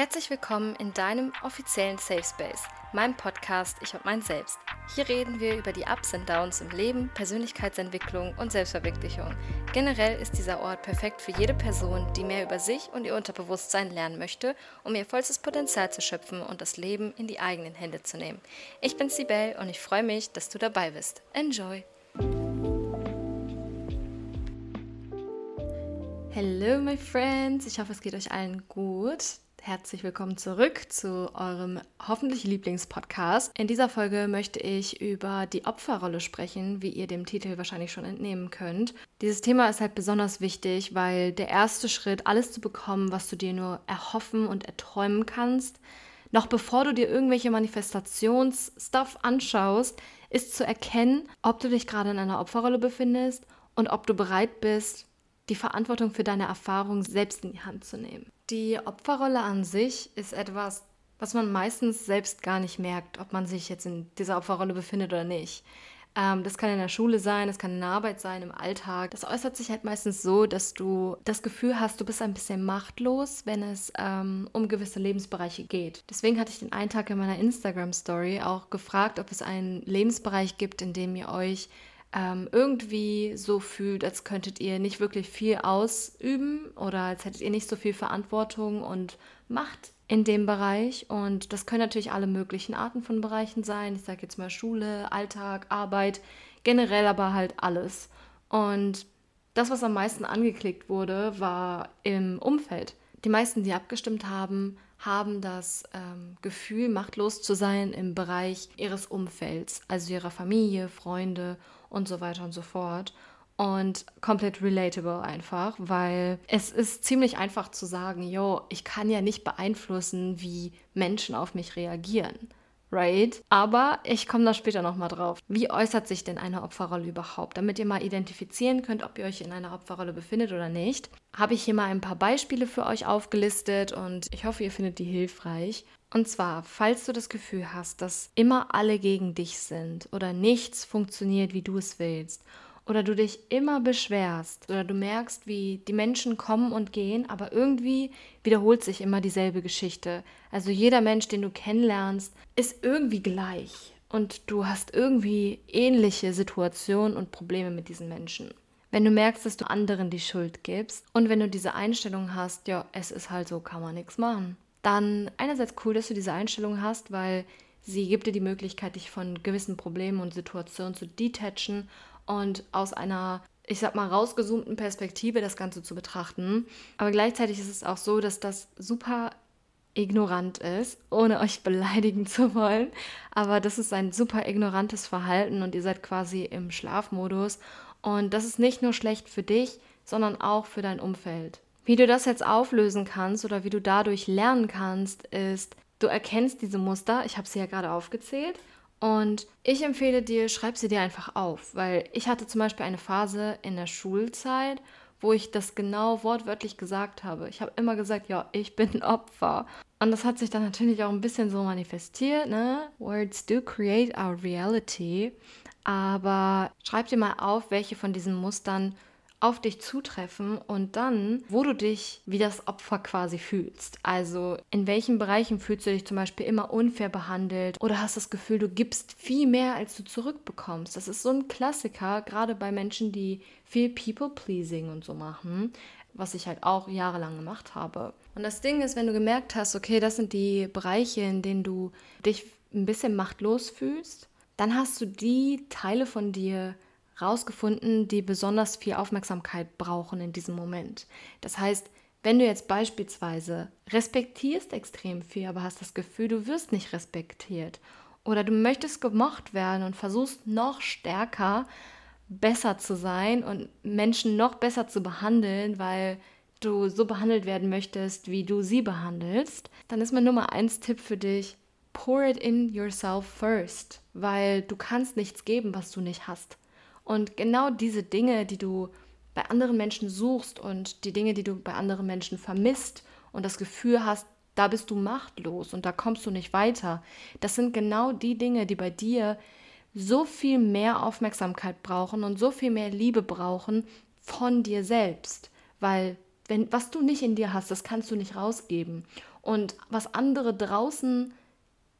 Herzlich willkommen in deinem offiziellen Safe Space, meinem Podcast Ich und mein Selbst. Hier reden wir über die Ups und Downs im Leben, Persönlichkeitsentwicklung und Selbstverwirklichung. Generell ist dieser Ort perfekt für jede Person, die mehr über sich und ihr Unterbewusstsein lernen möchte, um ihr vollstes Potenzial zu schöpfen und das Leben in die eigenen Hände zu nehmen. Ich bin Sibel und ich freue mich, dass du dabei bist. Enjoy! Hello, my friends! Ich hoffe, es geht euch allen gut. Herzlich willkommen zurück zu eurem hoffentlich Lieblingspodcast. In dieser Folge möchte ich über die Opferrolle sprechen, wie ihr dem Titel wahrscheinlich schon entnehmen könnt. Dieses Thema ist halt besonders wichtig, weil der erste Schritt, alles zu bekommen, was du dir nur erhoffen und erträumen kannst, noch bevor du dir irgendwelche Manifestationsstuff anschaust, ist zu erkennen, ob du dich gerade in einer Opferrolle befindest und ob du bereit bist, die Verantwortung für deine Erfahrung selbst in die Hand zu nehmen. Die Opferrolle an sich ist etwas, was man meistens selbst gar nicht merkt, ob man sich jetzt in dieser Opferrolle befindet oder nicht. Ähm, das kann in der Schule sein, das kann in der Arbeit sein, im Alltag. Das äußert sich halt meistens so, dass du das Gefühl hast, du bist ein bisschen machtlos, wenn es ähm, um gewisse Lebensbereiche geht. Deswegen hatte ich den einen Tag in meiner Instagram-Story auch gefragt, ob es einen Lebensbereich gibt, in dem ihr euch ähm, irgendwie so fühlt, als könntet ihr nicht wirklich viel ausüben oder als hättet ihr nicht so viel Verantwortung und Macht in dem Bereich. Und das können natürlich alle möglichen Arten von Bereichen sein. Ich sage jetzt mal Schule, Alltag, Arbeit, generell aber halt alles. Und das, was am meisten angeklickt wurde, war im Umfeld. Die meisten, die abgestimmt haben, haben das ähm, Gefühl, machtlos zu sein im Bereich ihres Umfelds, also ihrer Familie, Freunde und so weiter und so fort. Und komplett relatable einfach, weil es ist ziemlich einfach zu sagen, yo, ich kann ja nicht beeinflussen, wie Menschen auf mich reagieren. Right? Aber ich komme da später nochmal drauf. Wie äußert sich denn eine Opferrolle überhaupt? Damit ihr mal identifizieren könnt, ob ihr euch in einer Opferrolle befindet oder nicht, habe ich hier mal ein paar Beispiele für euch aufgelistet und ich hoffe, ihr findet die hilfreich. Und zwar, falls du das Gefühl hast, dass immer alle gegen dich sind oder nichts funktioniert, wie du es willst, oder du dich immer beschwerst oder du merkst, wie die Menschen kommen und gehen, aber irgendwie wiederholt sich immer dieselbe Geschichte. Also jeder Mensch, den du kennenlernst, ist irgendwie gleich und du hast irgendwie ähnliche Situationen und Probleme mit diesen Menschen. Wenn du merkst, dass du anderen die Schuld gibst und wenn du diese Einstellung hast, ja, es ist halt so, kann man nichts machen dann einerseits cool, dass du diese Einstellung hast, weil sie gibt dir die Möglichkeit, dich von gewissen Problemen und Situationen zu detachen und aus einer, ich sag mal, rausgezoomten Perspektive das Ganze zu betrachten. Aber gleichzeitig ist es auch so, dass das super ignorant ist, ohne euch beleidigen zu wollen. Aber das ist ein super ignorantes Verhalten und ihr seid quasi im Schlafmodus. Und das ist nicht nur schlecht für dich, sondern auch für dein Umfeld. Wie du das jetzt auflösen kannst oder wie du dadurch lernen kannst, ist, du erkennst diese Muster, ich habe sie ja gerade aufgezählt, und ich empfehle dir, schreib sie dir einfach auf, weil ich hatte zum Beispiel eine Phase in der Schulzeit, wo ich das genau wortwörtlich gesagt habe. Ich habe immer gesagt, ja, ich bin Opfer. Und das hat sich dann natürlich auch ein bisschen so manifestiert, ne? Words do create our reality. Aber schreib dir mal auf, welche von diesen Mustern auf dich zutreffen und dann, wo du dich wie das Opfer quasi fühlst. Also in welchen Bereichen fühlst du dich zum Beispiel immer unfair behandelt oder hast das Gefühl, du gibst viel mehr, als du zurückbekommst. Das ist so ein Klassiker, gerade bei Menschen, die viel People-Pleasing und so machen, was ich halt auch jahrelang gemacht habe. Und das Ding ist, wenn du gemerkt hast, okay, das sind die Bereiche, in denen du dich ein bisschen machtlos fühlst, dann hast du die Teile von dir rausgefunden, die besonders viel Aufmerksamkeit brauchen in diesem Moment. Das heißt, wenn du jetzt beispielsweise respektierst extrem viel, aber hast das Gefühl, du wirst nicht respektiert oder du möchtest gemocht werden und versuchst noch stärker besser zu sein und Menschen noch besser zu behandeln, weil du so behandelt werden möchtest, wie du sie behandelst, dann ist mein Nummer eins Tipp für dich, pour it in yourself first, weil du kannst nichts geben, was du nicht hast. Und genau diese Dinge, die du bei anderen Menschen suchst und die Dinge, die du bei anderen Menschen vermisst und das Gefühl hast, da bist du machtlos und da kommst du nicht weiter, das sind genau die Dinge, die bei dir so viel mehr Aufmerksamkeit brauchen und so viel mehr Liebe brauchen von dir selbst. Weil Wenn, was du nicht in dir hast, das kannst du nicht rausgeben. Und was andere draußen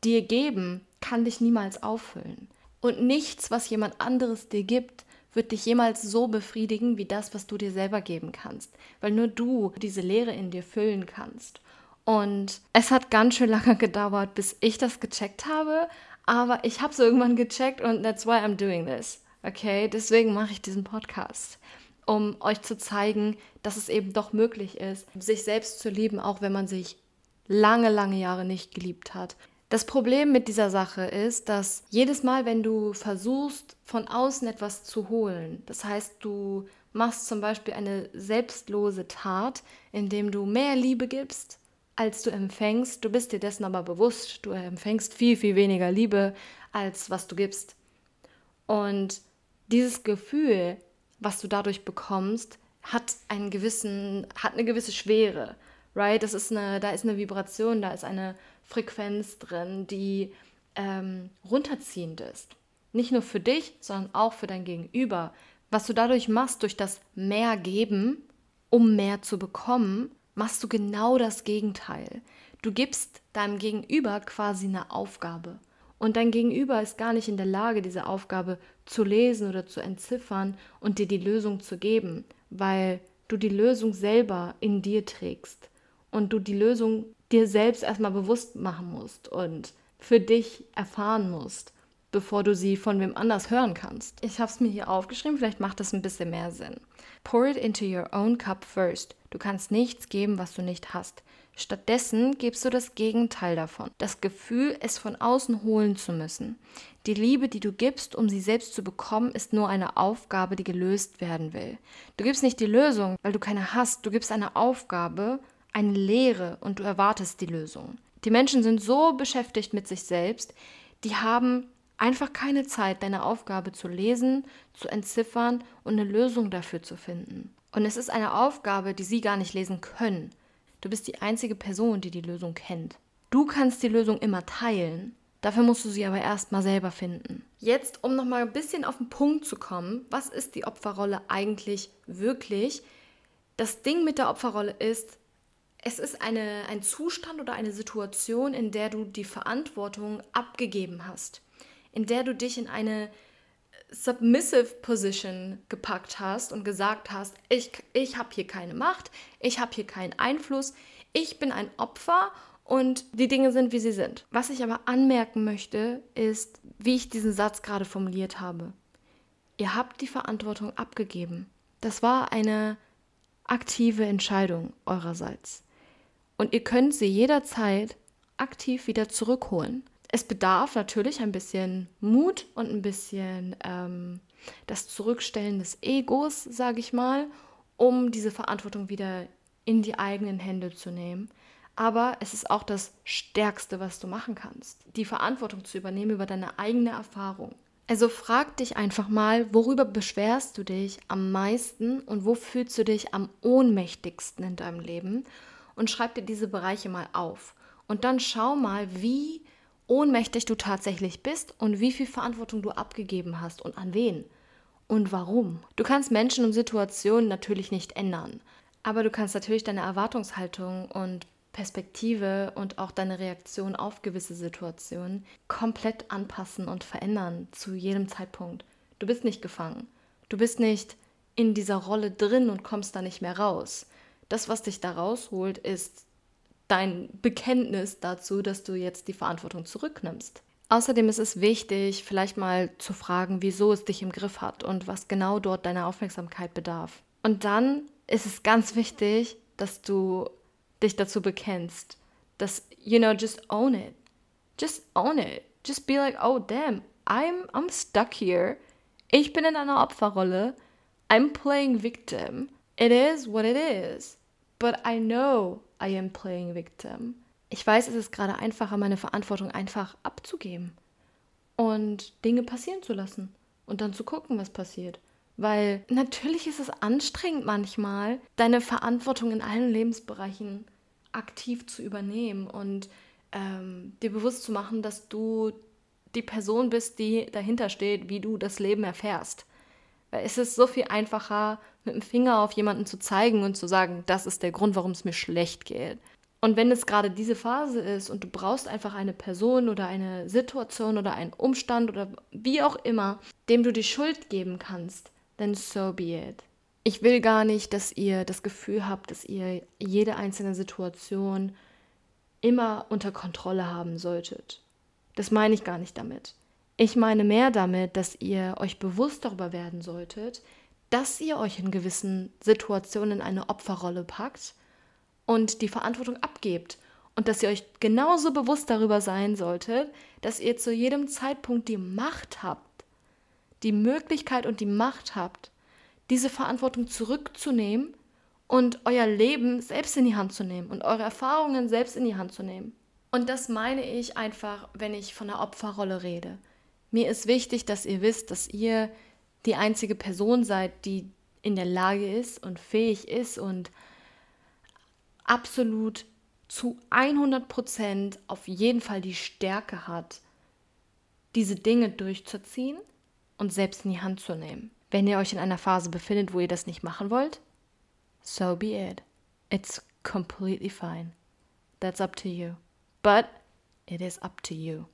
dir geben, kann dich niemals auffüllen. Und nichts, was jemand anderes dir gibt, wird dich jemals so befriedigen wie das, was du dir selber geben kannst. Weil nur du diese Leere in dir füllen kannst. Und es hat ganz schön lange gedauert, bis ich das gecheckt habe. Aber ich habe es irgendwann gecheckt und that's why I'm doing this. Okay, deswegen mache ich diesen Podcast, um euch zu zeigen, dass es eben doch möglich ist, sich selbst zu lieben, auch wenn man sich lange, lange Jahre nicht geliebt hat. Das Problem mit dieser Sache ist, dass jedes Mal, wenn du versuchst, von außen etwas zu holen, das heißt, du machst zum Beispiel eine selbstlose Tat, indem du mehr Liebe gibst, als du empfängst, du bist dir dessen aber bewusst, du empfängst viel, viel weniger Liebe, als was du gibst. Und dieses Gefühl, was du dadurch bekommst, hat einen gewissen, hat eine gewisse Schwere, right? Das ist eine, da ist eine Vibration, da ist eine Frequenz drin, die ähm, runterziehend ist. Nicht nur für dich, sondern auch für dein Gegenüber. Was du dadurch machst, durch das mehr geben, um mehr zu bekommen, machst du genau das Gegenteil. Du gibst deinem Gegenüber quasi eine Aufgabe. Und dein Gegenüber ist gar nicht in der Lage, diese Aufgabe zu lesen oder zu entziffern und dir die Lösung zu geben, weil du die Lösung selber in dir trägst und du die Lösung dir selbst erstmal bewusst machen musst und für dich erfahren musst, bevor du sie von wem anders hören kannst. Ich habe es mir hier aufgeschrieben, vielleicht macht das ein bisschen mehr Sinn. Pour it into your own cup first. Du kannst nichts geben, was du nicht hast. Stattdessen gibst du das Gegenteil davon. Das Gefühl, es von außen holen zu müssen. Die Liebe, die du gibst, um sie selbst zu bekommen, ist nur eine Aufgabe, die gelöst werden will. Du gibst nicht die Lösung, weil du keine hast. Du gibst eine Aufgabe, eine Lehre und du erwartest die Lösung. Die Menschen sind so beschäftigt mit sich selbst, die haben einfach keine Zeit, deine Aufgabe zu lesen, zu entziffern und eine Lösung dafür zu finden. Und es ist eine Aufgabe, die sie gar nicht lesen können. Du bist die einzige Person, die die Lösung kennt. Du kannst die Lösung immer teilen. Dafür musst du sie aber erstmal selber finden. Jetzt, um nochmal ein bisschen auf den Punkt zu kommen, was ist die Opferrolle eigentlich wirklich? Das Ding mit der Opferrolle ist, es ist eine, ein Zustand oder eine Situation, in der du die Verantwortung abgegeben hast, in der du dich in eine submissive Position gepackt hast und gesagt hast, ich, ich habe hier keine Macht, ich habe hier keinen Einfluss, ich bin ein Opfer und die Dinge sind, wie sie sind. Was ich aber anmerken möchte, ist, wie ich diesen Satz gerade formuliert habe. Ihr habt die Verantwortung abgegeben. Das war eine aktive Entscheidung eurerseits. Und ihr könnt sie jederzeit aktiv wieder zurückholen es bedarf natürlich ein bisschen Mut und ein bisschen ähm, das Zurückstellen des Egos, sage ich mal, um diese Verantwortung wieder in die eigenen Hände zu nehmen. Aber es ist auch das Stärkste, was du machen kannst, die Verantwortung zu übernehmen über deine eigene Erfahrung. Also frag dich einfach mal, worüber beschwerst du dich am meisten und wo fühlst du dich am ohnmächtigsten in deinem Leben und schreib dir diese Bereiche mal auf. Und dann schau mal, wie ohnmächtig du tatsächlich bist und wie viel Verantwortung du abgegeben hast und an wen und warum. Du kannst Menschen und Situationen natürlich nicht ändern, aber du kannst natürlich deine Erwartungshaltung und Perspektive und auch deine Reaktion auf gewisse Situationen komplett anpassen und verändern zu jedem Zeitpunkt. Du bist nicht gefangen. Du bist nicht in dieser Rolle drin und kommst da nicht mehr raus. Das, was dich da rausholt, ist dein Bekenntnis dazu, dass du jetzt die Verantwortung zurücknimmst. Außerdem ist es wichtig, vielleicht mal zu fragen, wieso es dich im Griff hat und was genau dort deine Aufmerksamkeit bedarf. Und dann ist es ganz wichtig, dass du dich dazu bekennst, dass, you know, just own it. Just own it. Just be like, oh damn, I'm, I'm stuck here. Ich bin in einer Opferrolle. I'm playing victim. It is what it is. But I know I am playing victim. Ich weiß, es ist gerade einfacher, meine Verantwortung einfach abzugeben und Dinge passieren zu lassen und dann zu gucken, was passiert. Weil natürlich ist es anstrengend manchmal, deine Verantwortung in allen Lebensbereichen aktiv zu übernehmen und ähm, dir bewusst zu machen, dass du die Person bist, die dahinter steht, wie du das Leben erfährst. Weil es ist so viel einfacher, mit dem Finger auf jemanden zu zeigen und zu sagen, das ist der Grund, warum es mir schlecht geht. Und wenn es gerade diese Phase ist und du brauchst einfach eine Person oder eine Situation oder einen Umstand oder wie auch immer, dem du die Schuld geben kannst, then so be it. Ich will gar nicht, dass ihr das Gefühl habt, dass ihr jede einzelne Situation immer unter Kontrolle haben solltet. Das meine ich gar nicht damit. Ich meine mehr damit, dass ihr euch bewusst darüber werden solltet, dass ihr euch in gewissen Situationen in eine Opferrolle packt und die Verantwortung abgebt und dass ihr euch genauso bewusst darüber sein solltet, dass ihr zu jedem Zeitpunkt die Macht habt, die Möglichkeit und die Macht habt, diese Verantwortung zurückzunehmen und euer Leben selbst in die Hand zu nehmen und eure Erfahrungen selbst in die Hand zu nehmen. Und das meine ich einfach, wenn ich von der Opferrolle rede. Mir ist wichtig, dass ihr wisst, dass ihr die einzige Person seid, die in der Lage ist und fähig ist und absolut zu 100 Prozent auf jeden Fall die Stärke hat, diese Dinge durchzuziehen und selbst in die Hand zu nehmen. Wenn ihr euch in einer Phase befindet, wo ihr das nicht machen wollt, so be it. It's completely fine. That's up to you. But it is up to you.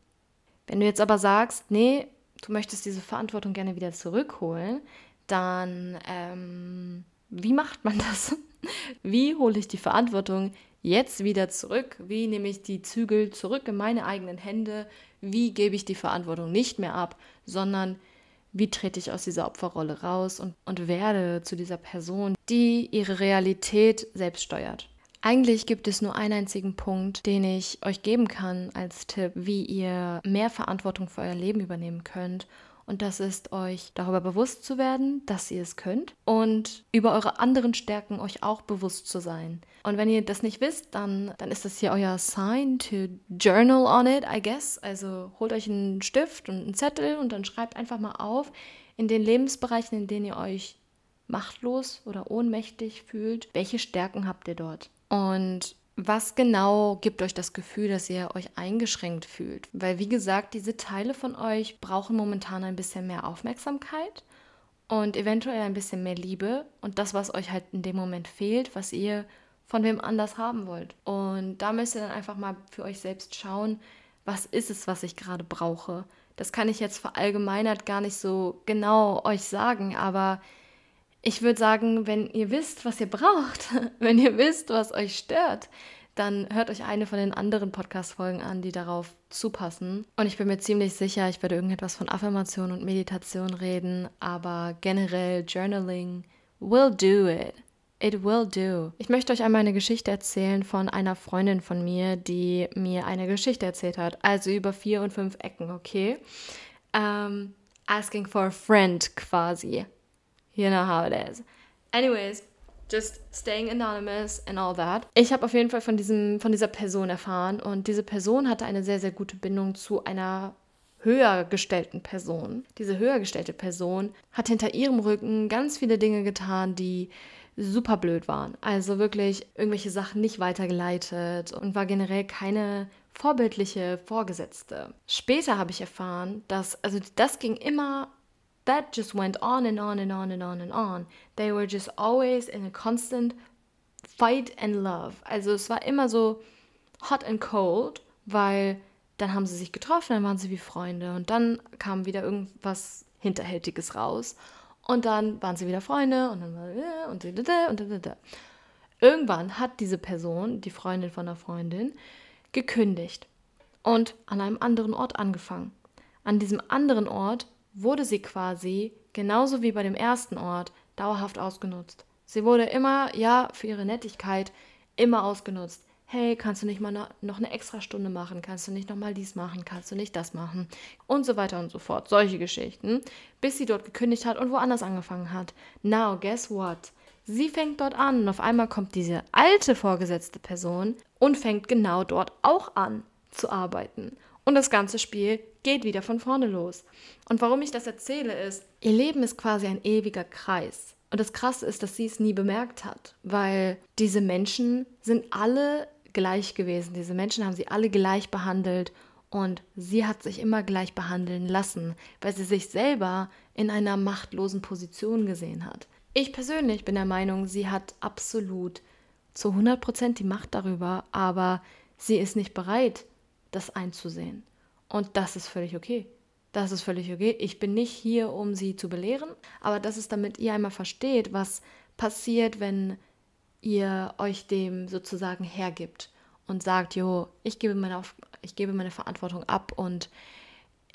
Wenn du jetzt aber sagst, nee, du möchtest diese Verantwortung gerne wieder zurückholen, dann ähm, wie macht man das? Wie hole ich die Verantwortung jetzt wieder zurück? Wie nehme ich die Zügel zurück in meine eigenen Hände? Wie gebe ich die Verantwortung nicht mehr ab, sondern wie trete ich aus dieser Opferrolle raus und, und werde zu dieser Person, die ihre Realität selbst steuert? Eigentlich gibt es nur einen einzigen Punkt, den ich euch geben kann als Tipp, wie ihr mehr Verantwortung für euer Leben übernehmen könnt. Und das ist euch darüber bewusst zu werden, dass ihr es könnt und über eure anderen Stärken euch auch bewusst zu sein. Und wenn ihr das nicht wisst, dann, dann ist das hier euer Sign to journal on it, I guess. Also holt euch einen Stift und einen Zettel und dann schreibt einfach mal auf, in den Lebensbereichen, in denen ihr euch machtlos oder ohnmächtig fühlt, welche Stärken habt ihr dort? Und was genau gibt euch das Gefühl, dass ihr euch eingeschränkt fühlt? Weil, wie gesagt, diese Teile von euch brauchen momentan ein bisschen mehr Aufmerksamkeit und eventuell ein bisschen mehr Liebe und das, was euch halt in dem Moment fehlt, was ihr von wem anders haben wollt. Und da müsst ihr dann einfach mal für euch selbst schauen, was ist es, was ich gerade brauche. Das kann ich jetzt verallgemeinert gar nicht so genau euch sagen, aber ich würde sagen, wenn ihr wisst, was ihr braucht, wenn ihr wisst, was euch stört, dann hört euch eine von den anderen Podcast-Folgen an, die darauf zupassen. Und ich bin mir ziemlich sicher, ich werde irgendetwas von Affirmation und Meditation reden, aber generell Journaling will do it. It will do. Ich möchte euch einmal eine Geschichte erzählen von einer Freundin von mir, die mir eine Geschichte erzählt hat. Also über vier und fünf Ecken, okay? Um, ähm, asking for a friend quasi. You know how it is. Anyways, just staying anonymous and all that. Ich habe auf jeden Fall von, diesem, von dieser Person erfahren und diese Person hatte eine sehr, sehr gute Bindung zu einer höher gestellten Person. Diese höher gestellte Person hat hinter ihrem Rücken ganz viele Dinge getan, die super blöd waren. Also wirklich irgendwelche Sachen nicht weitergeleitet und war generell keine vorbildliche Vorgesetzte. Später habe ich erfahren, dass, also das ging immer that just went on and on and on and on and on. They were just always in a constant fight and love. Also es war immer so hot and cold, weil dann haben sie sich getroffen, dann waren sie wie Freunde und dann kam wieder irgendwas Hinterhältiges raus und dann waren sie wieder Freunde und dann war und und und Irgendwann hat diese Person, die Freundin von der Freundin, gekündigt und an einem anderen Ort angefangen. An diesem anderen Ort wurde sie quasi, genauso wie bei dem ersten Ort, dauerhaft ausgenutzt. Sie wurde immer, ja, für ihre Nettigkeit, immer ausgenutzt. Hey, kannst du nicht mal noch eine extra Stunde machen? Kannst du nicht noch mal dies machen? Kannst du nicht das machen? Und so weiter und so fort. Solche Geschichten. Bis sie dort gekündigt hat und woanders angefangen hat. Now, guess what? Sie fängt dort an und auf einmal kommt diese alte vorgesetzte Person und fängt genau dort auch an zu arbeiten. Und das ganze Spiel geht wieder von vorne los. Und warum ich das erzähle, ist, ihr Leben ist quasi ein ewiger Kreis. Und das Krasse ist, dass sie es nie bemerkt hat, weil diese Menschen sind alle gleich gewesen. Diese Menschen haben sie alle gleich behandelt und sie hat sich immer gleich behandeln lassen, weil sie sich selber in einer machtlosen Position gesehen hat. Ich persönlich bin der Meinung, sie hat absolut zu 100% die Macht darüber, aber sie ist nicht bereit, das einzusehen. Und das ist völlig okay. Das ist völlig okay. Ich bin nicht hier, um sie zu belehren, aber das ist, damit ihr einmal versteht, was passiert, wenn ihr euch dem sozusagen hergibt und sagt, jo, ich gebe meine, ich gebe meine Verantwortung ab und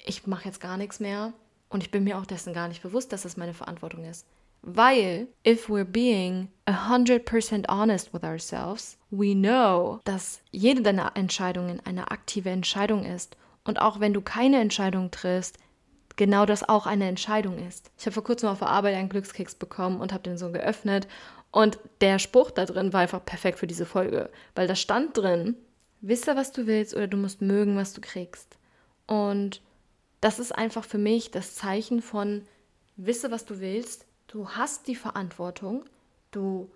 ich mache jetzt gar nichts mehr. Und ich bin mir auch dessen gar nicht bewusst, dass das meine Verantwortung ist. Weil, if we're being 100% honest with ourselves, we know, dass jede deiner Entscheidungen eine aktive Entscheidung ist. Und auch wenn du keine Entscheidung triffst, genau das auch eine Entscheidung ist. Ich habe vor kurzem auf der Arbeit einen Glückskeks bekommen und habe den so geöffnet. Und der Spruch da drin war einfach perfekt für diese Folge. Weil da stand drin, wisse, was du willst oder du musst mögen, was du kriegst. Und das ist einfach für mich das Zeichen von, wisse, was du willst, Du hast die Verantwortung, du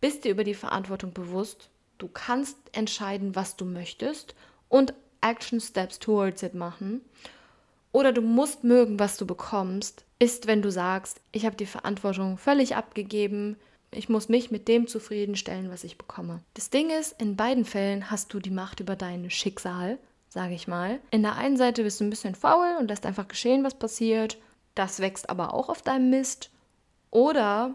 bist dir über die Verantwortung bewusst, du kannst entscheiden, was du möchtest und Action Steps towards it machen. Oder du musst mögen, was du bekommst, ist, wenn du sagst, ich habe die Verantwortung völlig abgegeben, ich muss mich mit dem zufriedenstellen, was ich bekomme. Das Ding ist, in beiden Fällen hast du die Macht über dein Schicksal, sage ich mal. In der einen Seite bist du ein bisschen faul und lässt einfach geschehen, was passiert. Das wächst aber auch auf deinem Mist. Oder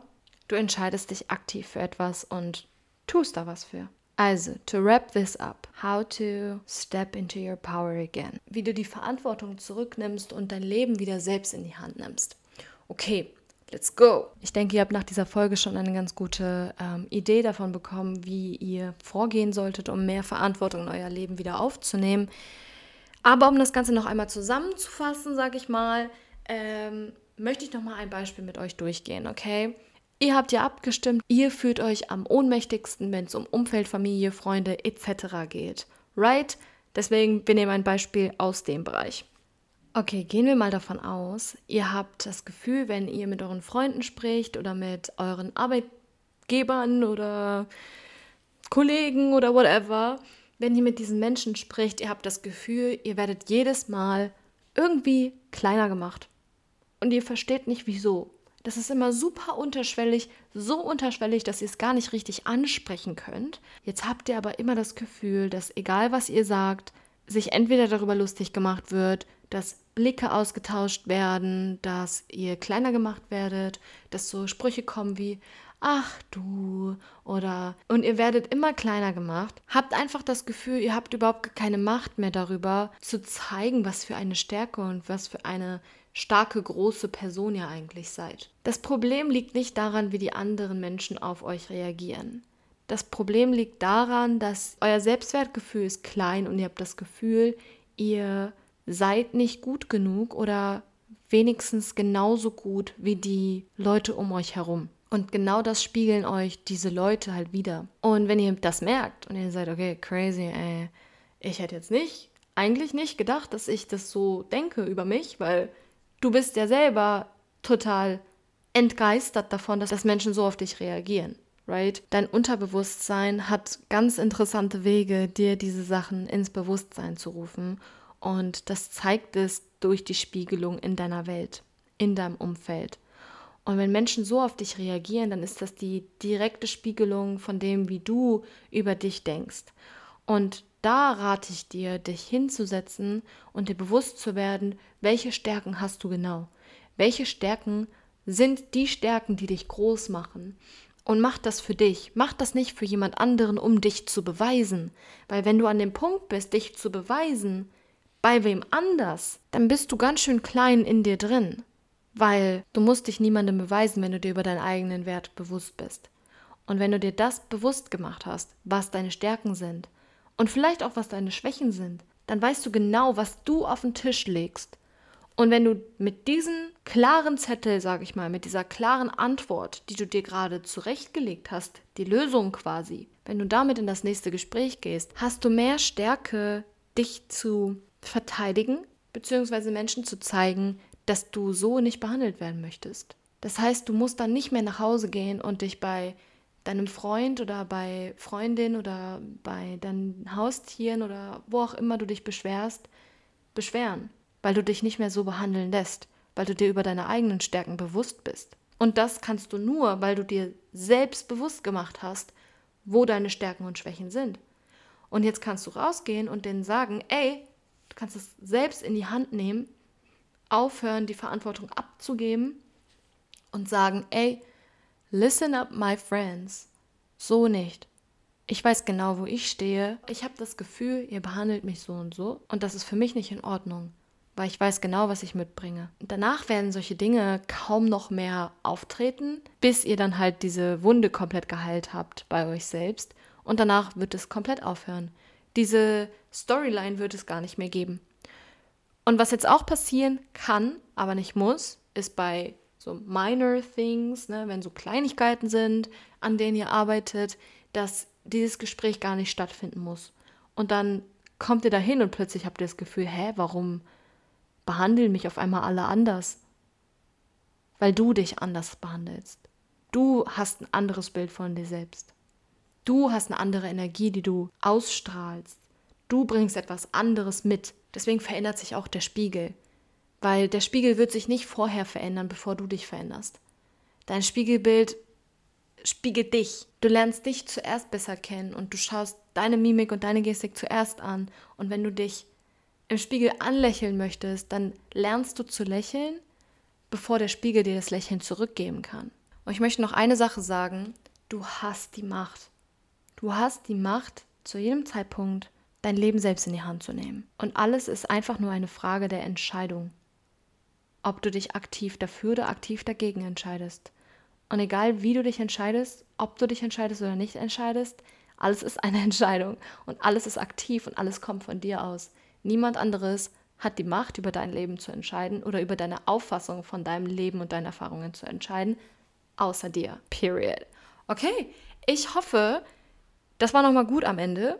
du entscheidest dich aktiv für etwas und tust da was für. Also, to wrap this up, how to step into your power again. Wie du die Verantwortung zurücknimmst und dein Leben wieder selbst in die Hand nimmst. Okay, let's go. Ich denke, ihr habt nach dieser Folge schon eine ganz gute ähm, Idee davon bekommen, wie ihr vorgehen solltet, um mehr Verantwortung in euer Leben wieder aufzunehmen. Aber um das Ganze noch einmal zusammenzufassen, sage ich mal, ähm, möchte ich noch mal ein Beispiel mit euch durchgehen, okay? Ihr habt ja abgestimmt, ihr fühlt euch am ohnmächtigsten, wenn es um Umfeld, Familie, Freunde etc. geht. Right? Deswegen, wir nehmen ein Beispiel aus dem Bereich. Okay, gehen wir mal davon aus, ihr habt das Gefühl, wenn ihr mit euren Freunden spricht oder mit euren Arbeitgebern oder Kollegen oder whatever, wenn ihr mit diesen Menschen spricht, ihr habt das Gefühl, ihr werdet jedes Mal irgendwie kleiner gemacht und ihr versteht nicht wieso. Das ist immer super unterschwellig, so unterschwellig, dass ihr es gar nicht richtig ansprechen könnt. Jetzt habt ihr aber immer das Gefühl, dass egal was ihr sagt, sich entweder darüber lustig gemacht wird, dass Blicke ausgetauscht werden, dass ihr kleiner gemacht werdet, dass so Sprüche kommen wie ach du oder und ihr werdet immer kleiner gemacht. Habt einfach das Gefühl, ihr habt überhaupt keine Macht mehr darüber zu zeigen, was für eine Stärke und was für eine starke, große Person ihr eigentlich seid. Das Problem liegt nicht daran, wie die anderen Menschen auf euch reagieren. Das Problem liegt daran, dass euer Selbstwertgefühl ist klein und ihr habt das Gefühl, ihr seid nicht gut genug oder wenigstens genauso gut wie die Leute um euch herum. Und genau das spiegeln euch diese Leute halt wieder. Und wenn ihr das merkt und ihr seid, okay, crazy, ey, ich hätte jetzt nicht, eigentlich nicht gedacht, dass ich das so denke über mich, weil du bist ja selber total entgeistert davon, dass, dass Menschen so auf dich reagieren. Right? Dein Unterbewusstsein hat ganz interessante Wege, dir diese Sachen ins Bewusstsein zu rufen. Und das zeigt es durch die Spiegelung in deiner Welt, in deinem Umfeld. Und wenn Menschen so auf dich reagieren, dann ist das die direkte Spiegelung von dem, wie du über dich denkst. Und da rate ich dir, dich hinzusetzen und dir bewusst zu werden, welche Stärken hast du genau? Welche Stärken sind die Stärken, die dich groß machen? Und mach das für dich. Mach das nicht für jemand anderen, um dich zu beweisen. Weil wenn du an dem Punkt bist, dich zu beweisen, bei wem anders, dann bist du ganz schön klein in dir drin. Weil du musst dich niemandem beweisen, wenn du dir über deinen eigenen Wert bewusst bist. Und wenn du dir das bewusst gemacht hast, was deine Stärken sind, und vielleicht auch, was deine Schwächen sind, dann weißt du genau, was du auf den Tisch legst. Und wenn du mit diesem klaren Zettel, sag ich mal, mit dieser klaren Antwort, die du dir gerade zurechtgelegt hast, die Lösung quasi, wenn du damit in das nächste Gespräch gehst, hast du mehr Stärke, dich zu verteidigen, beziehungsweise Menschen zu zeigen, dass du so nicht behandelt werden möchtest. Das heißt, du musst dann nicht mehr nach Hause gehen und dich bei deinem Freund oder bei Freundin oder bei deinen Haustieren oder wo auch immer du dich beschwerst, beschweren, weil du dich nicht mehr so behandeln lässt, weil du dir über deine eigenen Stärken bewusst bist. Und das kannst du nur, weil du dir selbst bewusst gemacht hast, wo deine Stärken und Schwächen sind. Und jetzt kannst du rausgehen und denen sagen, ey, du kannst es selbst in die Hand nehmen, aufhören, die Verantwortung abzugeben und sagen, ey, listen up, my friends. So nicht. Ich weiß genau, wo ich stehe. Ich habe das Gefühl, ihr behandelt mich so und so. Und das ist für mich nicht in Ordnung, weil ich weiß genau, was ich mitbringe. danach werden solche Dinge kaum noch mehr auftreten, bis ihr dann halt diese Wunde komplett geheilt habt bei euch selbst. Und danach wird es komplett aufhören. Diese Storyline wird es gar nicht mehr geben. Und was jetzt auch passieren kann, aber nicht muss, ist bei so minor things, ne, wenn so Kleinigkeiten sind, an denen ihr arbeitet, dass dieses Gespräch gar nicht stattfinden muss. Und dann kommt ihr dahin und plötzlich habt ihr das Gefühl, hä, warum behandeln mich auf einmal alle anders? Weil du dich anders behandelst. Du hast ein anderes Bild von dir selbst. Du hast eine andere Energie, die du ausstrahlst. Du bringst etwas anderes mit. Deswegen verändert sich auch der Spiegel. Weil der Spiegel wird sich nicht vorher verändern, bevor du dich veränderst. Dein Spiegelbild spiegelt dich. Du lernst dich zuerst besser kennen und du schaust deine Mimik und deine Gestik zuerst an. Und wenn du dich im Spiegel anlächeln möchtest, dann lernst du zu lächeln, bevor der Spiegel dir das Lächeln zurückgeben kann. Und ich möchte noch eine Sache sagen. Du hast die Macht. Du hast die Macht, zu jedem Zeitpunkt dein Leben selbst in die Hand zu nehmen. Und alles ist einfach nur eine Frage der Entscheidung. Ob du dich aktiv dafür oder aktiv dagegen entscheidest. Und egal wie du dich entscheidest, ob du dich entscheidest oder nicht entscheidest, alles ist eine Entscheidung und alles ist aktiv und alles kommt von dir aus. Niemand anderes hat die Macht, über dein Leben zu entscheiden oder über deine Auffassung von deinem Leben und deinen Erfahrungen zu entscheiden, außer dir. Period. Okay, ich hoffe, das war nochmal gut am Ende.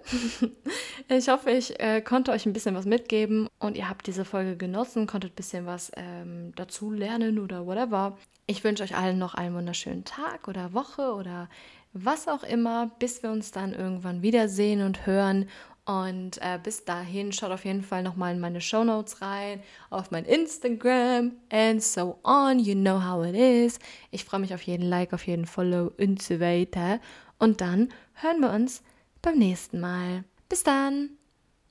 ich hoffe, ich äh, konnte euch ein bisschen was mitgeben und ihr habt diese Folge genossen, konntet ein bisschen was ähm, dazu lernen oder whatever. Ich wünsche euch allen noch einen wunderschönen Tag oder Woche oder was auch immer, bis wir uns dann irgendwann wiedersehen und hören. Und äh, bis dahin schaut auf jeden Fall nochmal in meine Show Notes rein, auf mein Instagram and so on. You know how it is. Ich freue mich auf jeden Like, auf jeden Follow und so weiter. Und dann hören wir uns beim nächsten Mal. Bis dann!